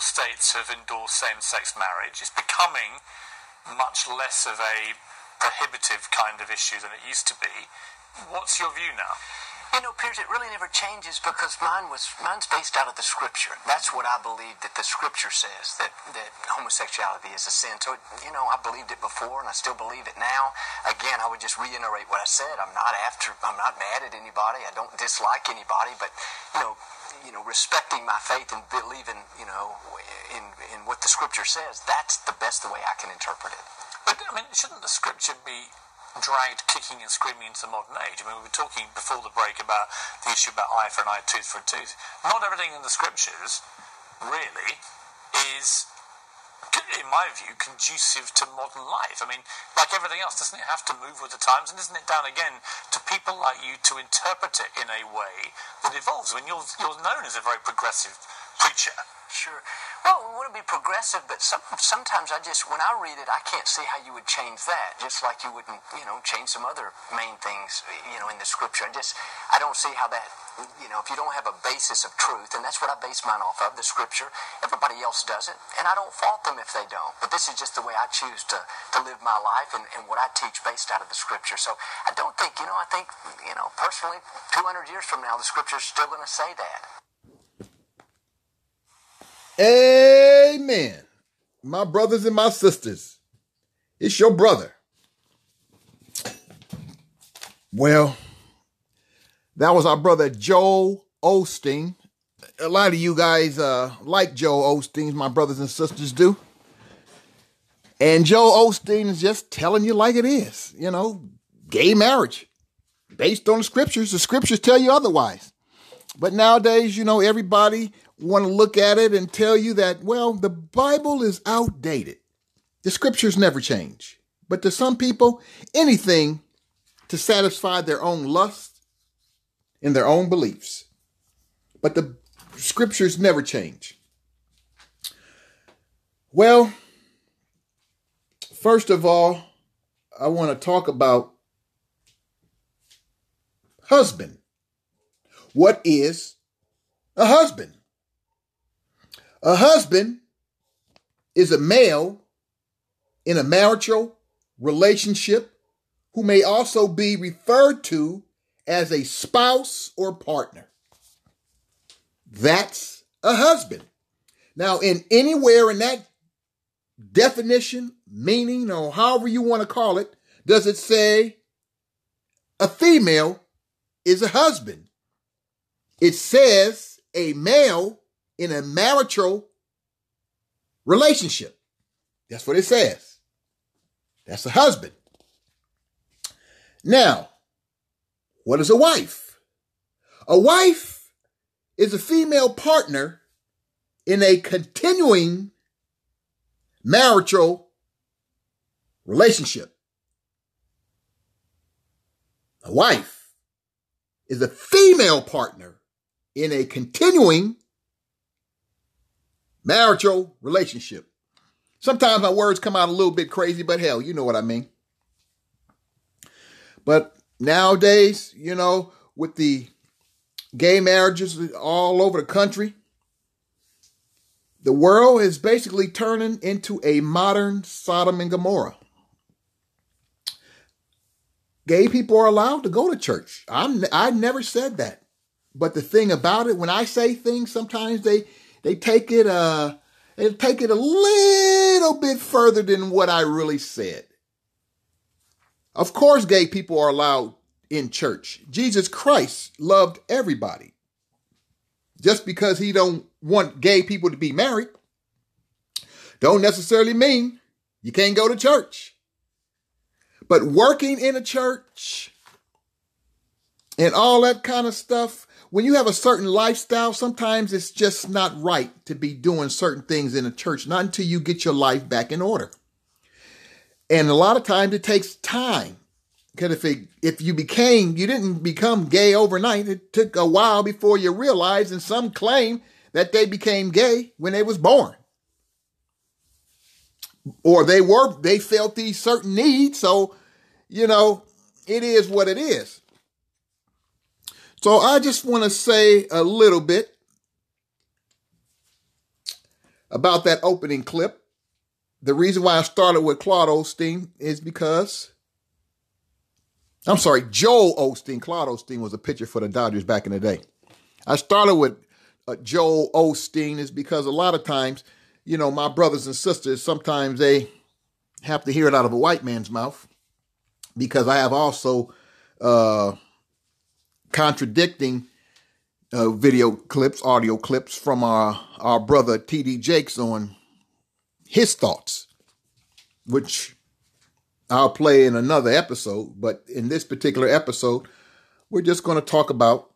states have endorsed same-sex marriage. It's becoming much less of a prohibitive kind of issue than it used to be. What's your view now? You know, Piers, it really never changes because mine was mine's based out of the scripture. That's what I believe that the scripture says that that homosexuality is a sin. So you know, I believed it before and I still believe it now. Again, I would just reiterate what I said. I'm not after. I'm not mad at anybody. I don't dislike anybody. But you know, you know, respecting my faith and believing, you know, in in what the scripture says. That's the best way I can interpret it. But I mean, shouldn't the scripture be dragged kicking and screaming into the modern age. I mean, we were talking before the break about the issue about eye for an eye, tooth for a tooth. Not everything in the scriptures, really, is, in my view, conducive to modern life. I mean, like everything else, doesn't it have to move with the times? And isn't it down again to people like you to interpret it in a way that evolves? I mean, you're, you're known as a very progressive preacher. Sure. Well, we want to be progressive, but some, sometimes I just, when I read it, I can't see how you would change that. Just like you wouldn't, you know, change some other main things, you know, in the scripture. I just, I don't see how that, you know, if you don't have a basis of truth, and that's what I base mine off of, the scripture. Everybody else does it, and I don't fault them if they don't. But this is just the way I choose to, to live my life and, and what I teach based out of the scripture. So I don't think, you know, I think, you know, personally, 200 years from now, the scripture's still going to say that. Amen. My brothers and my sisters, it's your brother. Well, that was our brother Joel Osteen. A lot of you guys uh, like Joel Osteen, my brothers and sisters do. And Joel Osteen is just telling you like it is, you know, gay marriage based on the scriptures. The scriptures tell you otherwise. But nowadays, you know, everybody want to look at it and tell you that, well, the Bible is outdated. The scriptures never change. But to some people, anything to satisfy their own lust and their own beliefs. But the scriptures never change. Well, first of all, I want to talk about husband. What is a husband? A husband is a male in a marital relationship who may also be referred to as a spouse or partner. That's a husband. Now, in anywhere in that definition, meaning, or however you want to call it, does it say a female is a husband? It says a male in a marital relationship. That's what it says. That's a husband. Now, what is a wife? A wife is a female partner in a continuing marital relationship. A wife is a female partner in a continuing marital relationship. Sometimes my words come out a little bit crazy, but hell, you know what I mean. But nowadays, you know, with the gay marriages all over the country, the world is basically turning into a modern Sodom and Gomorrah. Gay people are allowed to go to church. I'm I never said that. But the thing about it, when I say things, sometimes they they take it uh they take it a little bit further than what I really said. Of course, gay people are allowed in church. Jesus Christ loved everybody. Just because he don't want gay people to be married, don't necessarily mean you can't go to church. But working in a church and all that kind of stuff, when you have a certain lifestyle, sometimes it's just not right to be doing certain things in a church, not until you get your life back in order. And a lot of times it takes time. Because if if you became, you didn't become gay overnight. It took a while before you realized, and some claim that they became gay when they was born. or they were they felt these certain needs. So, you know, it is what it is. So I just want to say a little bit about that opening clip. The reason why I started with Claude Osteen is because I'm sorry, Joel Osteen. Claude Osteen was a pitcher for the Dodgers back in the day. I started with uh, Joel Osteen is because a lot of times, you know, my brothers and sisters sometimes they have to hear it out of a white man's mouth because I have also uh, contradicting uh, video clips, audio clips from our, our brother TD Jakes on his thoughts, which I'll play in another episode. But in this particular episode, we're just going to talk about,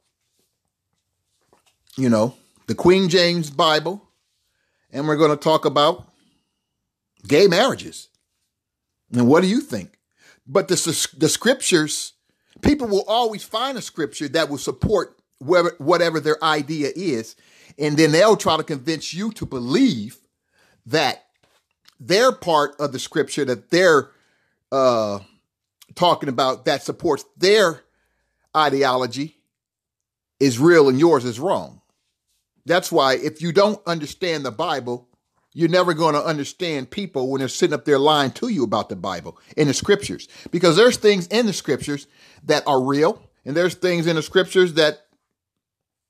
you know, the Queen James Bible, and we're going to talk about gay marriages. And what do you think? But the, the scriptures People will always find a scripture that will support whatever their idea is, and then they'll try to convince you to believe that their part of the scripture that they're uh, talking about that supports their ideology is real and yours is wrong. That's why if you don't understand the Bible, you're never going to understand people when they're sitting up there lying to you about the Bible and the scriptures. Because there's things in the scriptures that are real, and there's things in the scriptures that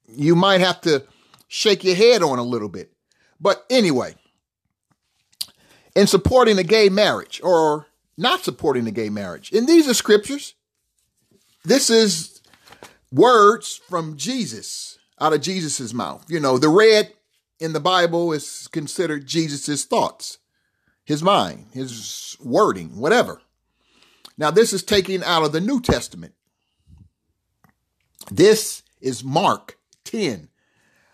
you might have to shake your head on a little bit. But anyway, in supporting a gay marriage or not supporting a gay marriage, and these are scriptures. This is words from Jesus out of Jesus's mouth. You know, the red in the Bible is considered Jesus's thoughts, his mind, his wording, whatever. Now, this is taken out of the New Testament. This is Mark 10.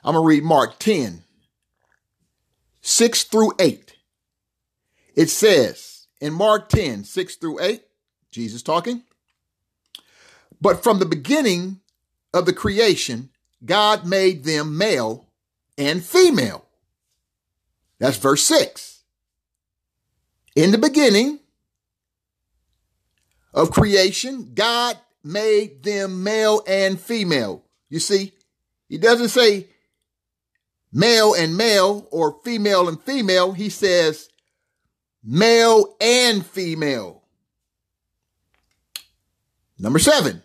I'm going to read Mark 10, 6 through 8. It says in Mark 10, 6 through 8, Jesus talking. But from the beginning of the creation, God made them male and female. That's verse 6. In the beginning of creation, God made them male and female. You see, he doesn't say male and male or female and female. He says male and female. Number seven,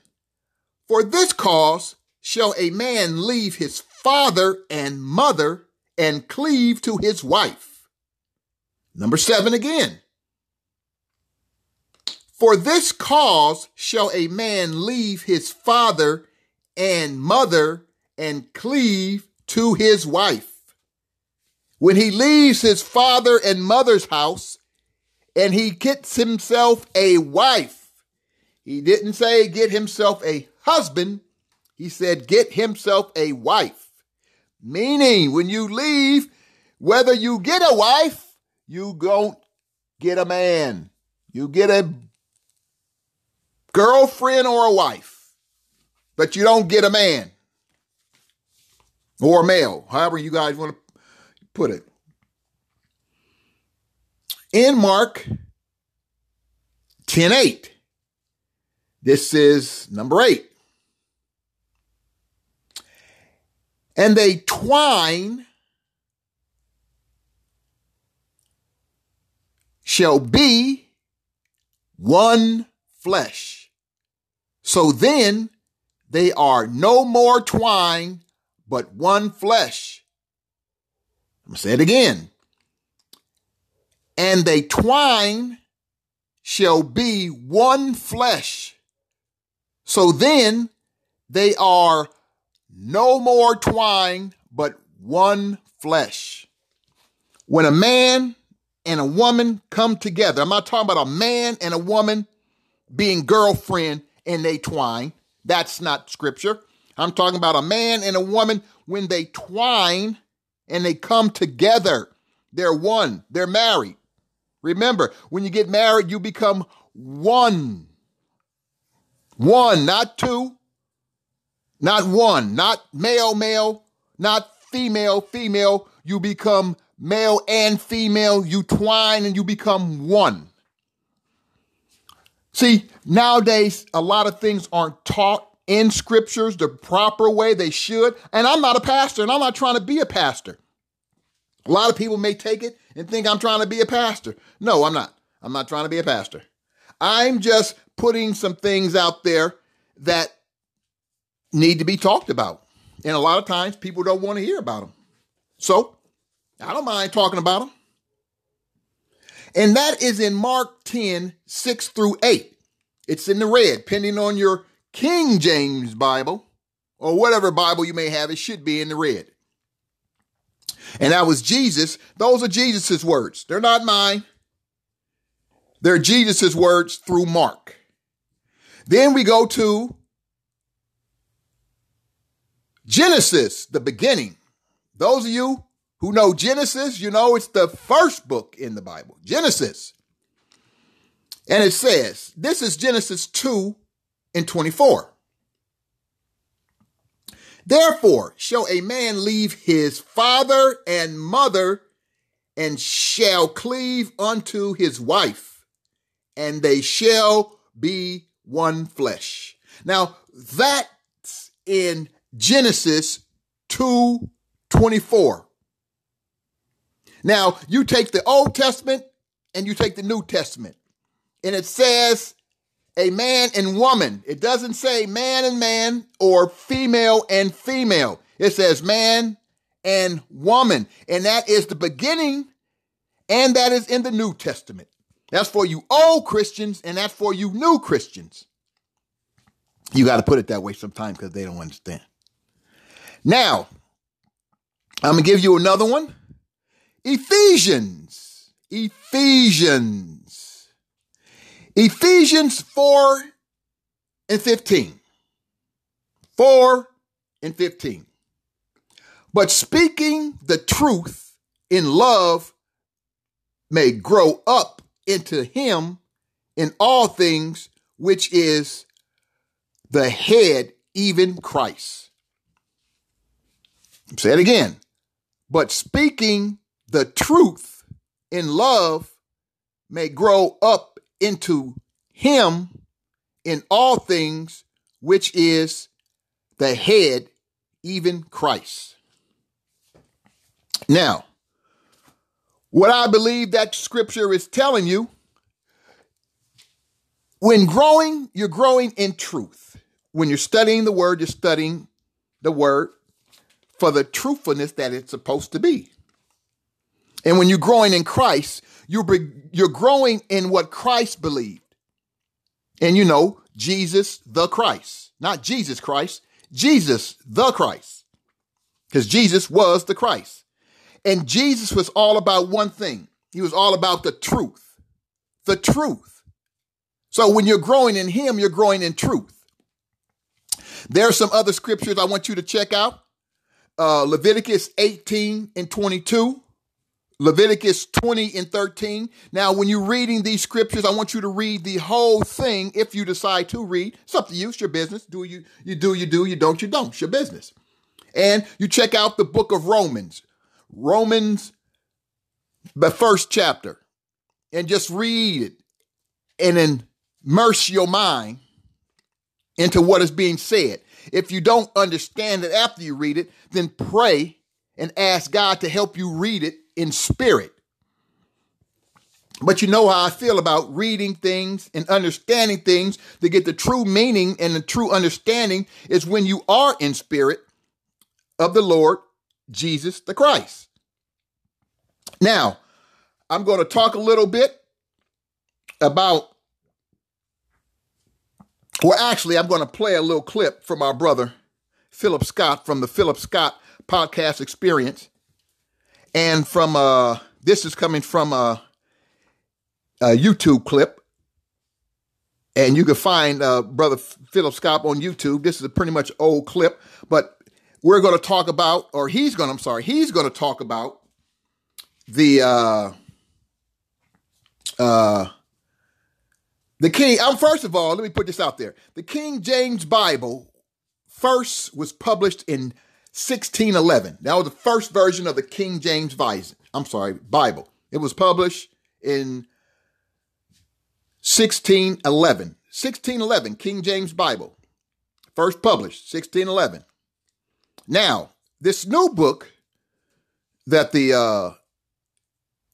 for this cause shall a man leave his father and mother and cleave to his wife. Number seven again. For this cause shall a man leave his father and mother and cleave to his wife. When he leaves his father and mother's house and he gets himself a wife, he didn't say get himself a husband, he said get himself a wife. Meaning, when you leave, whether you get a wife, you don't get a man. You get a girlfriend or a wife, but you don't get a man or a male, however you guys want to put it. In Mark 10 8, this is number eight. and they twine shall be one flesh. So then they are no more twine, but one flesh. I'm going to say it again. And they twine shall be one flesh. So then they are no more twine, but one flesh. When a man and a woman come together, I'm not talking about a man and a woman being girlfriend and they twine. That's not scripture. I'm talking about a man and a woman when they twine and they come together. They're one, they're married. Remember, when you get married, you become one. One, not two, not one, not male, male, not female, female. You become male and female, you twine and you become one. See, nowadays, a lot of things aren't taught in scriptures the proper way they should. And I'm not a pastor and I'm not trying to be a pastor. A lot of people may take it and think I'm trying to be a pastor. No, I'm not. I'm not trying to be a pastor. I'm just putting some things out there that need to be talked about. And a lot of times people don't want to hear about them. So I don't mind talking about them. And that is in Mark 10, 6 through 8. It's in the red, depending on your King James Bible or whatever Bible you may have, it should be in the red. And that was Jesus. Those are Jesus's words. They're not mine. They're Jesus's words through Mark. Then we go to Genesis, the beginning. Those of you who know Genesis, you know it's the first book in the Bible, Genesis. And it says, this is Genesis 2 and 24. Therefore, shall a man leave his father and mother and shall cleave unto his wife, and they shall be one flesh. Now, that's in Genesis 2 24. Now, you take the Old Testament and you take the New Testament, and it says a man and woman. It doesn't say man and man or female and female. It says man and woman. And that is the beginning, and that is in the New Testament. That's for you old Christians, and that's for you new Christians. You got to put it that way sometimes because they don't understand. Now, I'm going to give you another one Ephesians. Ephesians. Ephesians 4 and 15. 4 and 15. But speaking the truth in love may grow up into him in all things, which is the head, even Christ. Say it again. But speaking the truth in love may grow up into him in all things, which is the head, even Christ. Now, what I believe that scripture is telling you when growing, you're growing in truth. When you're studying the word, you're studying the word for the truthfulness that it's supposed to be. And when you're growing in Christ, you're, you're growing in what Christ believed. And you know, Jesus the Christ, not Jesus Christ, Jesus the Christ. Because Jesus was the Christ. And Jesus was all about one thing. He was all about the truth. The truth. So when you're growing in Him, you're growing in truth. There are some other scriptures I want you to check out. Uh, Leviticus 18 and 22. Leviticus 20 and 13. Now, when you're reading these scriptures, I want you to read the whole thing if you decide to read. It's up to you. It's your business. Do you, you do, you do, you don't, you don't. It's your business. And you check out the book of Romans. Romans, the first chapter. And just read it and then immerse your mind into what is being said. If you don't understand it after you read it, then pray and ask God to help you read it in spirit. But you know how I feel about reading things and understanding things to get the true meaning and the true understanding is when you are in spirit of the Lord Jesus the Christ. Now, I'm going to talk a little bit about, well, actually, I'm going to play a little clip from our brother, Philip Scott, from the Philip Scott podcast experience. And from uh, this is coming from a, a YouTube clip, and you can find uh, Brother Philip Scott on YouTube. This is a pretty much old clip, but we're going to talk about, or he's going. to I'm sorry, he's going to talk about the uh, uh, the King. I'm um, first of all, let me put this out there. The King James Bible first was published in 1611. That was the first version of the King James Bible. I'm sorry, Bible. It was published in 1611. 1611, King James Bible. First published, 1611. Now, this new book that the uh,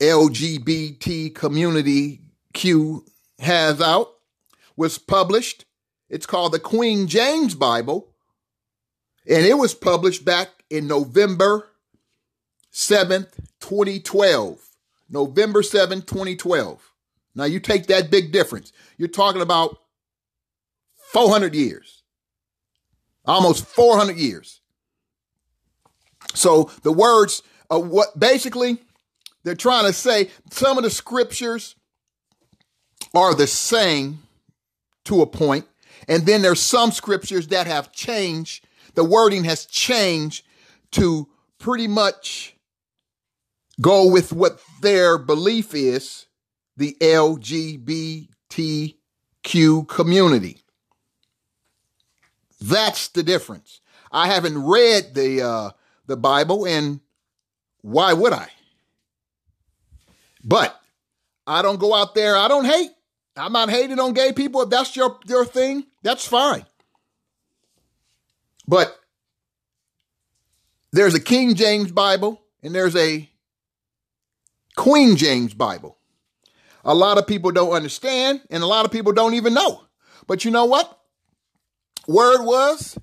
LGBT community Q has out was published. It's called the Queen James Bible, and it was published back in November 7th, 2012. November 7th, 2012. Now you take that big difference. You're talking about 400 years. Almost 400 years. So the words of what basically they're trying to say, some of the scriptures are the same to a point, and then there's some scriptures that have changed. The wording has changed to pretty much go with what their belief is the LGBTQ community. That's the difference. I haven't read the uh, the Bible, and why would I? But I don't go out there. I don't hate. I'm not hating on gay people. If that's your your thing, that's fine. But there's a King James Bible and there's a Queen James Bible. A lot of people don't understand, and a lot of people don't even know. But you know what? Word was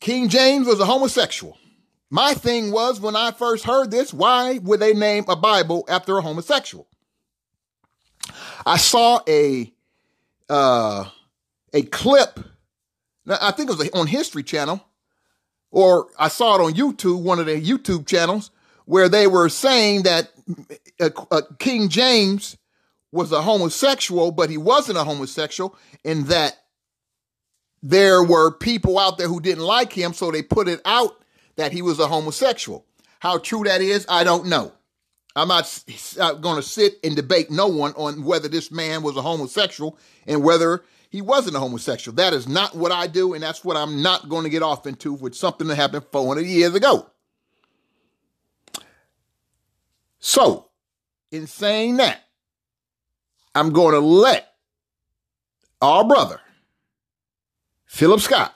King James was a homosexual. My thing was when I first heard this, why would they name a Bible after a homosexual? I saw a uh, a clip. I think it was on History Channel, or I saw it on YouTube, one of the YouTube channels, where they were saying that uh, uh, King James was a homosexual, but he wasn't a homosexual, and that there were people out there who didn't like him, so they put it out that he was a homosexual. How true that is, I don't know. I'm not going to sit and debate no one on whether this man was a homosexual and whether he wasn't a homosexual. That is not what I do, and that's what I'm not going to get off into with something that happened 400 years ago. So, in saying that, I'm going to let our brother, Philip Scott,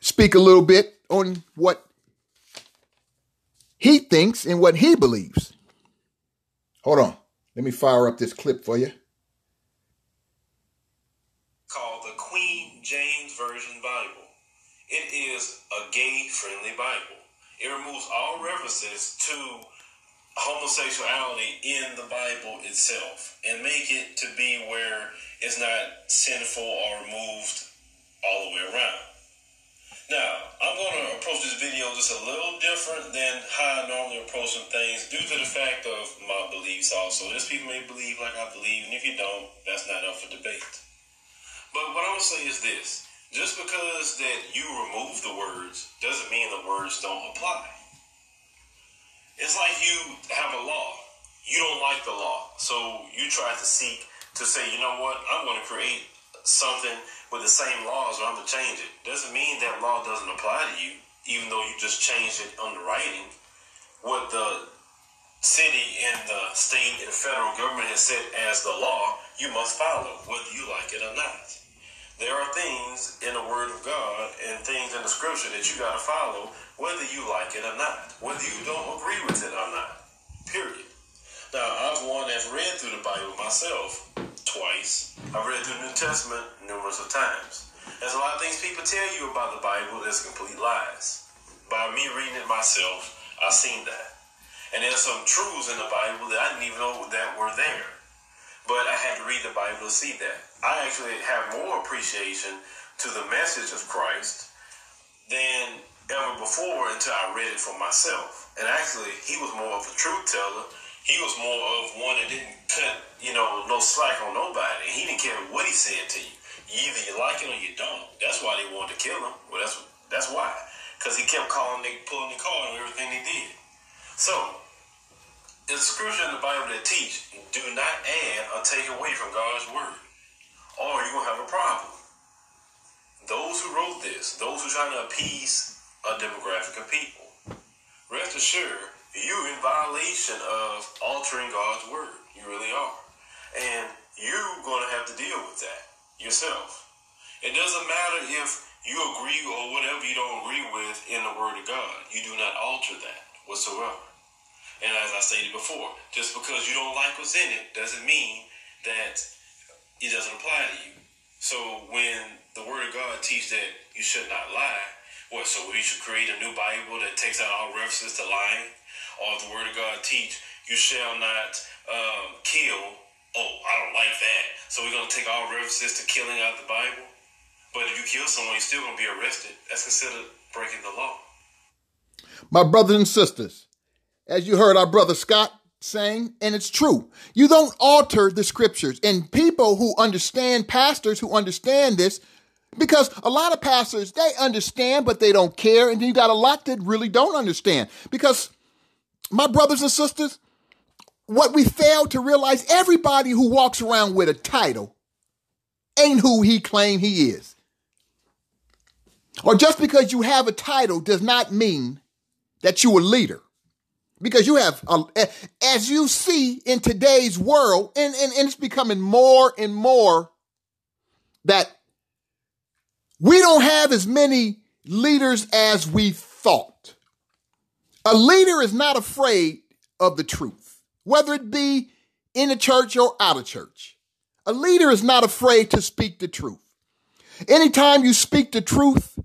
speak a little bit on what he thinks and what he believes. Hold on. Let me fire up this clip for you. Called the Queen James Version Bible. It is a gay friendly Bible. It removes all references to homosexuality in the Bible itself and make it to be where it's not sinful or removed all the way around. Now, I'm going to approach this video just a little different than how I normally approach some things due to the fact of my beliefs also. There's people may believe like I believe, and if you don't, that's not up for debate. But what I'm going to say is this. Just because that you remove the words doesn't mean the words don't apply. It's like you have a law. You don't like the law. So you try to seek to say, you know what, I'm going to create something with the same laws or I'm going to change it. Doesn't mean that law doesn't apply to you, even though you just changed it on the writing. What the city and the state and federal government has set as the law, you must follow, whether you like it or not. There are things in the Word of God and things in the Scripture that you got to follow, whether you like it or not, whether you don't agree with it or not. Period. Now, I've one that's read through the Bible myself twice. I've read through the New Testament numerous of times. There's a lot of things people tell you about the Bible that's complete lies. By me reading it myself, I've seen that. And there's some truths in the Bible that I didn't even know that were there. But I had to read the Bible to see that. I actually have more appreciation to the message of Christ than ever before until I read it for myself. And actually, he was more of a truth teller he was more of one that didn't cut, you know, no slack on nobody. He didn't care what he said to you. Either you like it or you don't. That's why they wanted to kill him. Well, that's that's why. Because he kept calling, pulling the card and everything they did. So, the scripture in the Bible that teach, do not add or take away from God's word, or you're gonna have a problem. Those who wrote this, those who are trying to appease a demographic of people. Rest assured, you're in violation of altering God's word. You really are. And you're going to have to deal with that yourself. It doesn't matter if you agree or whatever you don't agree with in the word of God. You do not alter that whatsoever. And as I stated before, just because you don't like what's in it doesn't mean that it doesn't apply to you. So when the Word of God teaches that you should not lie, what? So we should create a new Bible that takes out all references to lying, or the Word of God teach you shall not um, kill. Oh, I don't like that. So we're gonna take all references to killing out the Bible. But if you kill someone, you're still gonna be arrested. That's considered breaking the law. My brothers and sisters, as you heard our brother Scott saying, and it's true. You don't alter the scriptures. And people who understand, pastors who understand this, because a lot of pastors, they understand, but they don't care. And then you got a lot that really don't understand. Because my brothers and sisters, what we fail to realize, everybody who walks around with a title ain't who he claim he is. Or just because you have a title does not mean that you're a leader because you have um, as you see in today's world and, and, and, it's becoming more and more that we don't have as many leaders as we thought. A leader is not afraid of the truth whether it be in the church or out of church. A leader is not afraid to speak the truth. Anytime you speak the truth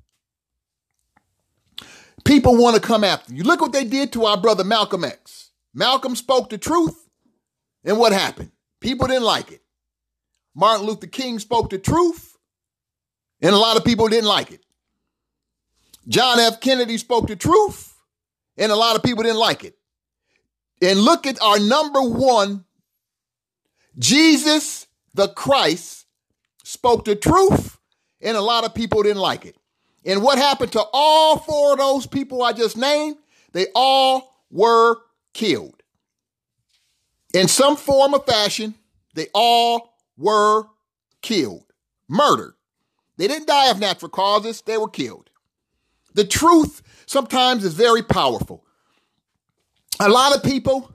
People want to come after you. Look what they did to our brother Malcolm X. Malcolm spoke the truth, and what happened? People didn't like it. Martin Luther King spoke the truth, and a lot of people didn't like it. John F. Kennedy spoke the truth, and a lot of people didn't like it. And look at our number one Jesus the Christ spoke the truth, and a lot of people didn't like it. And what happened to all four of those people I just named? They all were killed. In some form or fashion, they all were killed, murdered. They didn't die of natural causes, they were killed. The truth sometimes is very powerful. A lot of people,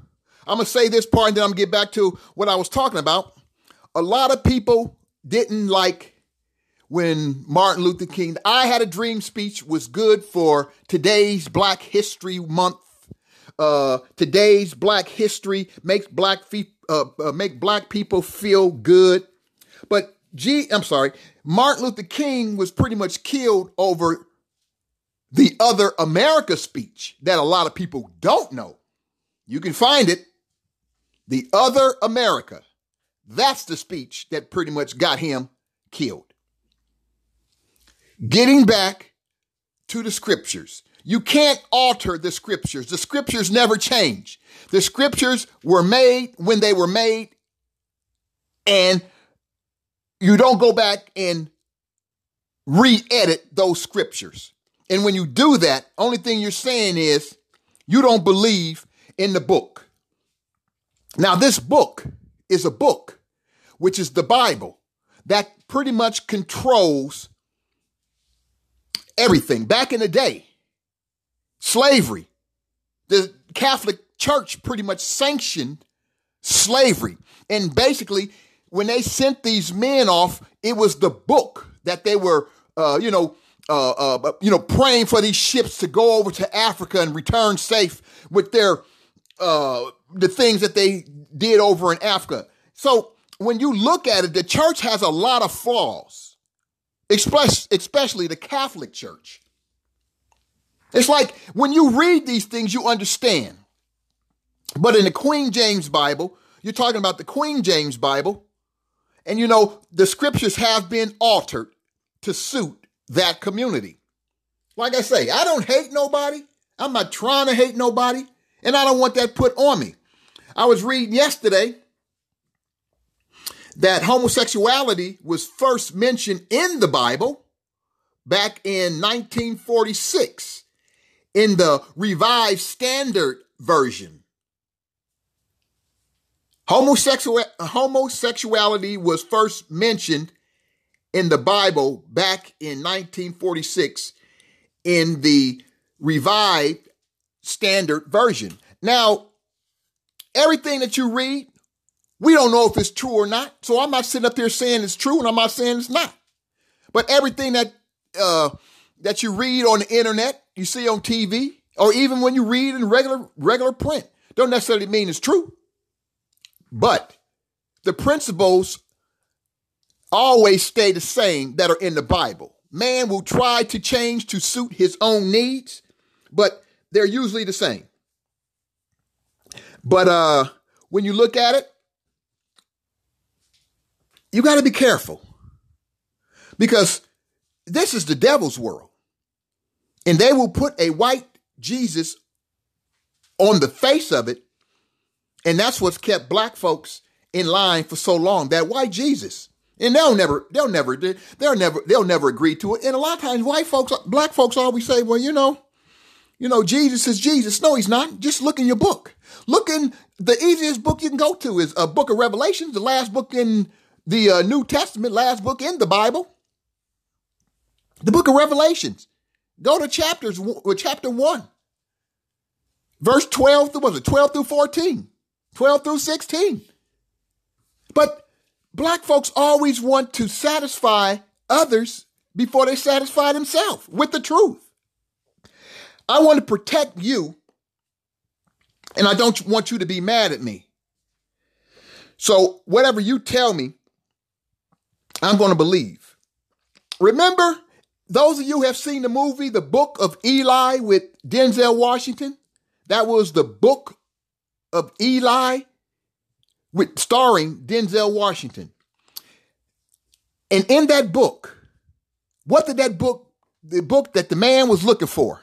I'm going to say this part and then I'm going to get back to what I was talking about. A lot of people didn't like when Martin Luther King, I Had a Dream speech was good for today's Black History Month. Uh, today's Black History makes black fe- uh, uh, make black people feel good. But G, I'm sorry, Martin Luther King was pretty much killed over the other America speech that a lot of people don't know. You can find it. The other America. That's the speech that pretty much got him killed. Getting back to the scriptures. You can't alter the scriptures. The scriptures never change. The scriptures were made when they were made, and you don't go back and re edit those scriptures. And when you do that, only thing you're saying is you don't believe in the book. Now, this book is a book, which is the Bible, that pretty much controls everything. Back in the day, slavery, the Catholic Church pretty much sanctioned slavery. And basically, when they sent these men off, it was the book that they were, uh, you know, uh, uh, you know, praying for these ships to go over to Africa and return safe with their uh, the things that they did over in Africa. So when you look at it, the church has a lot of flaws especially the Catholic Church. It's like when you read these things, you understand. But in the Queen James Bible, you're talking about the Queen James Bible, and you know, the scriptures have been altered to suit that community. Like I say, I don't hate nobody. I'm not trying to hate nobody, and I don't want that put on me. I was reading yesterday that homosexuality was first mentioned in the Bible back in 1946 in the Revised Standard Version. Homosexual, homosexuality was first mentioned in the Bible back in 1946 in the Revived Standard Version. Now, everything that you read, we don't know if it's true or not. So I'm not sitting up there saying it's true, and I'm not saying it's not. But everything that uh, that you read on the internet, you see on TV, or even when you read in regular regular print, don't necessarily mean it's true. But the principles always stay the same that are in the Bible. Man will try to change to suit his own needs, but they're usually the same. But uh when you look at it, you got to be careful because this is the devil's world. And they will put a white Jesus on the face of it. And that's what's kept black folks in line for so long. That white Jesus. And they'll never, they'll never, they'll never, they'll never agree to it. And a lot of times white folks, black folks always say, well, you know, you know, Jesus is Jesus. No, he's not. Just look in your book. Look in the easiest book you can go to is a book of Revelations, the last book in the uh, New Testament, last book in the Bible. The book of Revelations. Go to chapters, chapter one, verse 12 through, was it 12 through 14, 12 through 16. But black folks always want to satisfy others before they satisfy themselves with the truth. I want to protect you, and I don't want you to be mad at me. So, whatever you tell me, I'm going to believe. Remember, those of you have seen the movie, The Book of Eli with Denzel Washington? That was the Book of Eli with starring Denzel Washington. And in that book, what did that book, the book that the man was looking for?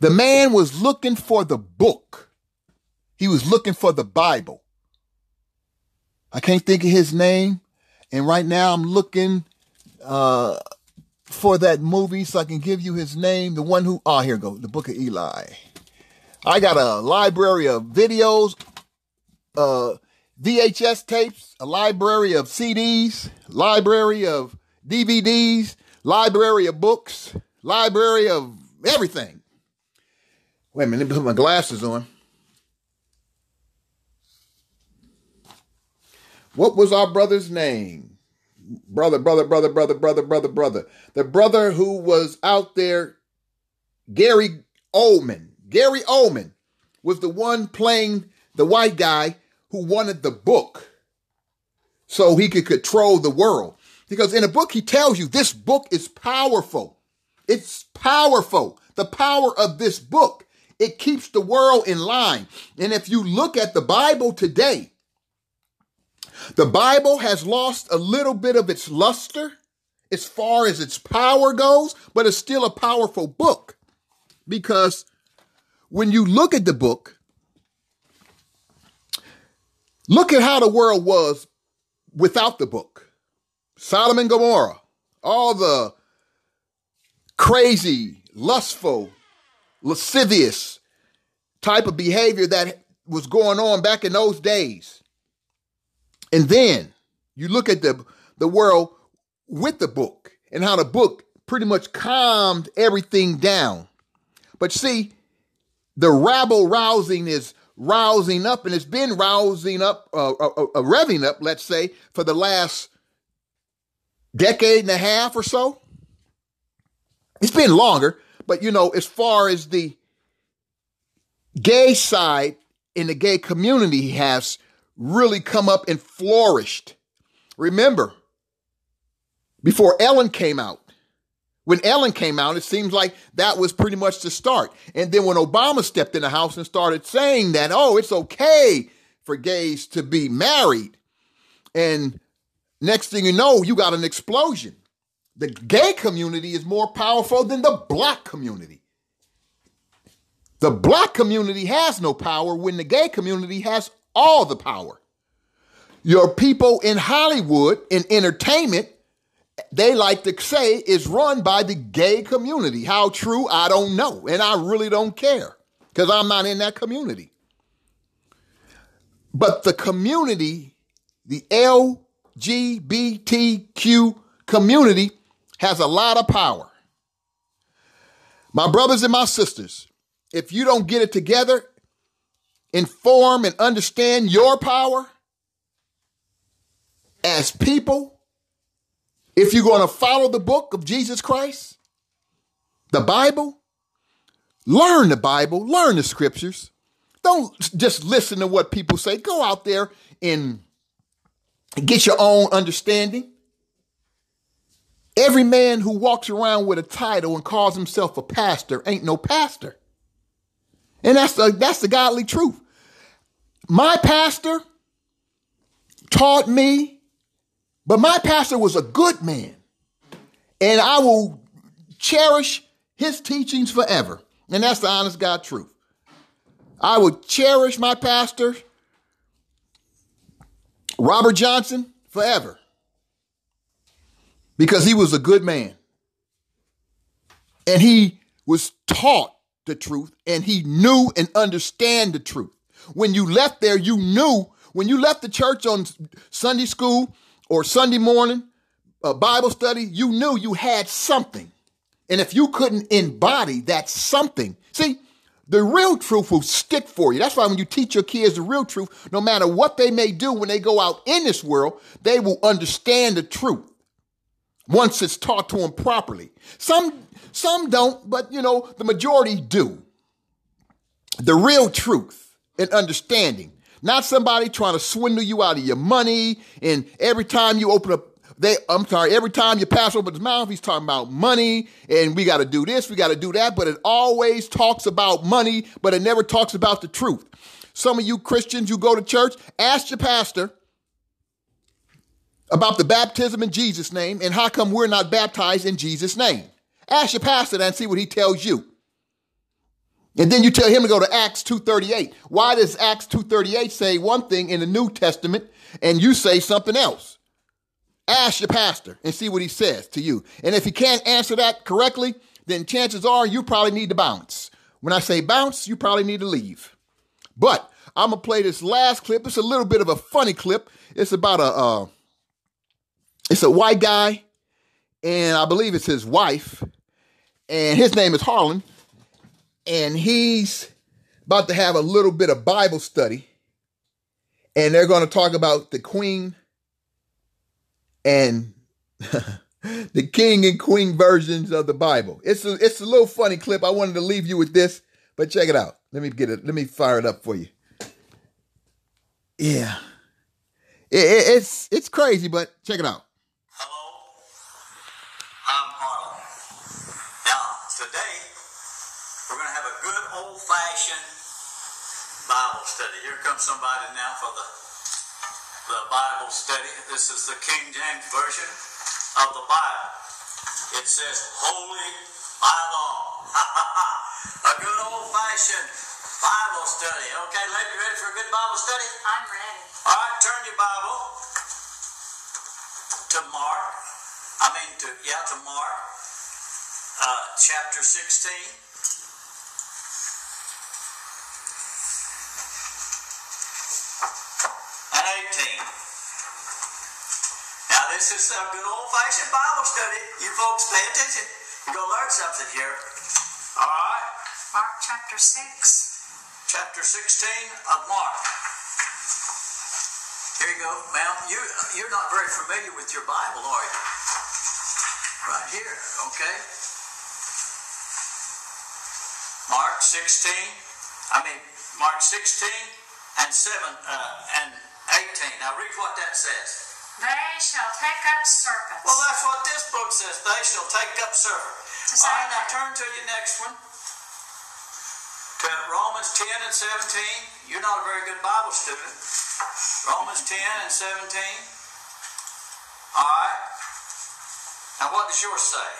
The man was looking for the book. He was looking for the Bible. I can't think of his name. And right now I'm looking uh, for that movie so I can give you his name. The one who, oh, here we go, the book of Eli. I got a library of videos, uh, VHS tapes, a library of CDs, library of DVDs, library of books, library of everything. Wait a minute, let me put my glasses on. What was our brother's name? Brother, brother, brother, brother, brother, brother, brother. The brother who was out there, Gary Oldman. Gary Oldman was the one playing the white guy who wanted the book so he could control the world. Because in a book, he tells you this book is powerful. It's powerful. The power of this book, it keeps the world in line. And if you look at the Bible today, the Bible has lost a little bit of its luster as far as its power goes, but it's still a powerful book because when you look at the book, look at how the world was without the book. Sodom and Gomorrah, all the crazy, lustful, lascivious type of behavior that was going on back in those days. And then you look at the, the world with the book and how the book pretty much calmed everything down. But see, the rabble rousing is rousing up and it's been rousing up, uh, uh, uh, uh, revving up, let's say, for the last decade and a half or so. It's been longer, but you know, as far as the gay side in the gay community has really come up and flourished. Remember, before Ellen came out, when Ellen came out, it seems like that was pretty much the start. And then when Obama stepped in the house and started saying that, oh, it's okay for gays to be married. And next thing you know, you got an explosion. The gay community is more powerful than the black community. The black community has no power when the gay community has all the power. Your people in Hollywood, in entertainment, they like to say is run by the gay community. How true, I don't know. And I really don't care because I'm not in that community. But the community, the LGBTQ community, has a lot of power. My brothers and my sisters, if you don't get it together, inform and understand your power as people, if you're going to follow the book of Jesus Christ, the Bible, learn the Bible, learn the scriptures. Don't just listen to what people say. Go out there and get your own understanding. Every man who walks around with a title and calls himself a pastor ain't no pastor. And that's the, that's the godly truth. My pastor taught me, but my pastor was a good man. And I will cherish his teachings forever. And that's the honest God truth. I would cherish my pastor, Robert Johnson, forever. Because he was a good man. And he was taught the truth and he knew and understand the truth. When you left there, you knew when you left the church on Sunday school or Sunday morning, a Bible study, you knew you had something. And if you couldn't embody that something, see, the real truth will stick for you. That's why when you teach your kids the real truth, no matter what they may do when they go out in this world, they will understand the truth once it's taught to them properly. Some some don't, but you know, the majority do. The real truth and understanding. Not somebody trying to swindle you out of your money and every time you open up they I'm sorry, every time you pass over his mouth, he's talking about money and we got to do this, we got to do that, but it always talks about money, but it never talks about the truth. Some of you Christians, you go to church, ask your pastor about the baptism in Jesus' name and how come we're not baptized in Jesus' name. Ask your pastor and see what he tells you. And then you tell him to go to Acts 2.38. Why does Acts 2.38 say one thing in the New Testament and you say something else? Ask your pastor and see what he says to you. And if he can't answer that correctly, then chances are you probably need to bounce. When I say bounce, you probably need to leave. But I'm gonna play this last clip. It's a little bit of a funny clip. It's about a uh, it's a white guy, and I believe it's his wife, and his name is Harlan, and he's about to have a little bit of Bible study, and they're going to talk about the Queen and the king and queen versions of the Bible. It's a, it's a little funny clip. I wanted to leave you with this, but check it out. Let me get it. Let me fire it up for you. Yeah, it, it, it's it's crazy, but check it out. Hello, I'm Harlan. Now, today we're going to have a good fashioned Bible study. Here comes somebody now for the the Bible study. This is the King James Version of the Bible. It says, Holy Bible. a good old fashioned Bible study. Okay, lady, ready for a good Bible study? I'm ready. All right, turn your Bible to Mark. I mean, to yeah, to Mark, uh, chapter 16. This is a good old fashioned Bible study. You folks pay attention. You're going to learn something here. All right? Mark chapter 6. chapter 16 of Mark. Here you go, ma'am. You, you're not very familiar with your Bible, are you? Right here, okay? Mark 16, I mean, Mark 16 and 7 uh, and 18. Now read what that says. They shall take up serpents. Well, that's what this book says. They shall take up serpent. To All right, now turn to your next one. To Romans 10 and 17. You're not a very good Bible student. Romans 10 and 17. All right. Now, what does yours say?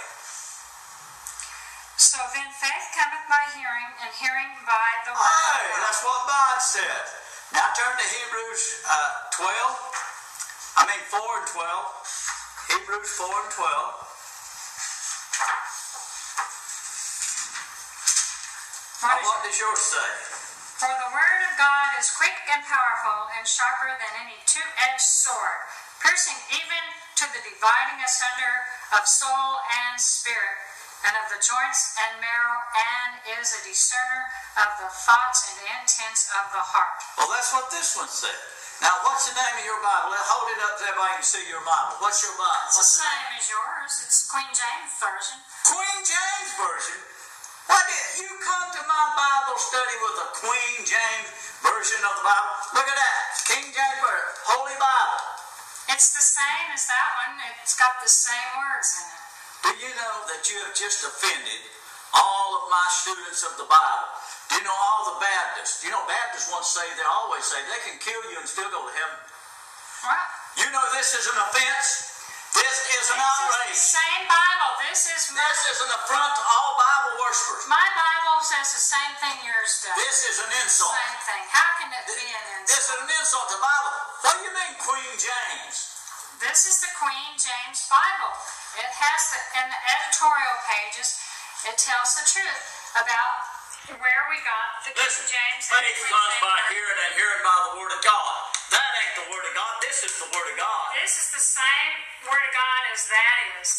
So then faith cometh by hearing, and hearing by the word. Hey, that's what God said. Now turn to Hebrews uh, 12. I mean 4 and 12. Hebrews 4 and 12. Now what does yours say? For the word of God is quick and powerful, and sharper than any two-edged sword, piercing even to the dividing asunder of soul and spirit, and of the joints and marrow, and is a discerner of the thoughts and intents of the heart. Well, that's what this one said. Now, what's the name of your Bible? Let- Hold it up so everybody can see your Bible. What's your Bible? It's the What's the name? same as yours. It's Queen James Version. Queen James Version. Why did you come to my Bible study with a Queen James Version of the Bible? Look at that. King James Version. Holy Bible. It's the same as that one. It's got the same words in it. Do you know that you have just offended all of my students of the Bible? Do you know all the Baptists? Do You know, Baptists once say, they always say, they can kill you and still go to heaven. What? You know this is an offense. This is an This is outrage. the same Bible. This is my, This is an affront to all Bible worshippers. my Bible says the same thing yours does. This is an insult. Same thing. How can it be an insult? This is an insult to the Bible. What do you mean, Queen James? This is the Queen James Bible. It has the in the editorial pages. It tells the truth about where we got the King Listen, James. and the faith Queen comes James by hearing and hearing by the Word of God. That ain't the Word of God. This is the Word of God. This is the same Word of God as that is.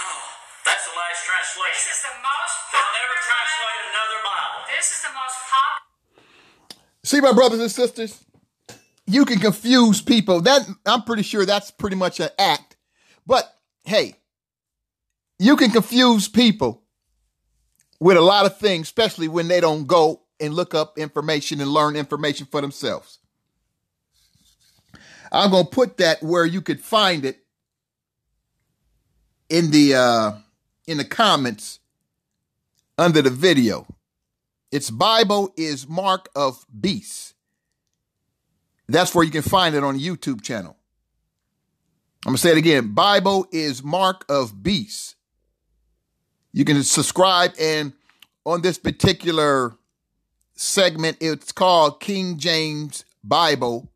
Oh, that's the last translation. This is the most They'll never translate Bible. another Bible. This is the most popular. See, my brothers and sisters, you can confuse people. That I'm pretty sure that's pretty much an act. But hey, you can confuse people with a lot of things, especially when they don't go and look up information and learn information for themselves. I'm gonna put that where you could find it in the uh, in the comments under the video. Its Bible is Mark of Beast. That's where you can find it on the YouTube channel. I'm gonna say it again. Bible is Mark of Beast. You can subscribe, and on this particular segment, it's called King James Bible,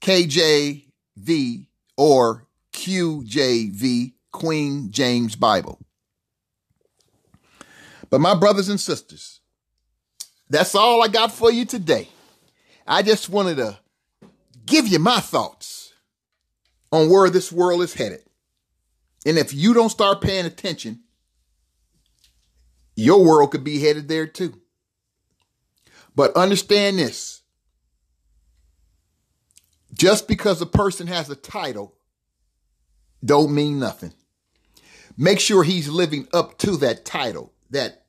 KJV or QJV, Queen James Bible. But my brothers and sisters, that's all I got for you today. I just wanted to give you my thoughts on where this world is headed. And if you don't start paying attention, your world could be headed there too. But understand this just because a person has a title don't mean nothing. Make sure he's living up to that title that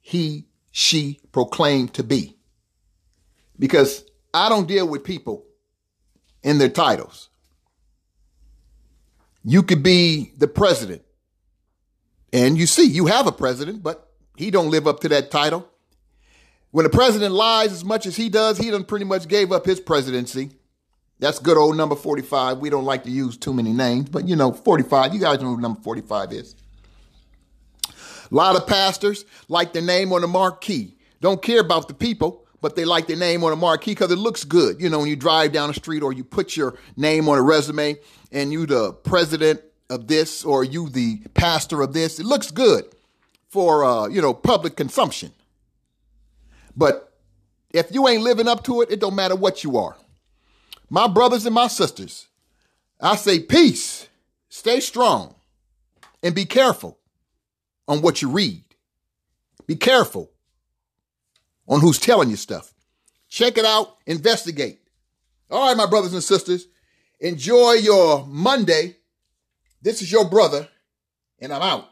he, she proclaimed to be. Because I don't deal with people in their titles. You could be the president. And you see, you have a president, but he don't live up to that title. When the president lies as much as he does, he done pretty much gave up his presidency. That's good old number 45. We don't like to use too many names, but you know, 45, you guys know who number 45 is. A lot of pastors like their name on the marquee. Don't care about the people, but they like their name on a marquee because it looks good. You know, when you drive down the street or you put your name on a resume and you the president of this or you the pastor of this, it looks good for uh, you know, public consumption. But if you ain't living up to it, it don't matter what you are. My brothers and my sisters, I say peace, stay strong, and be careful on what you read. Be careful on who's telling you stuff. Check it out, investigate. All right, my brothers and sisters, enjoy your Monday. This is your brother, and I'm out.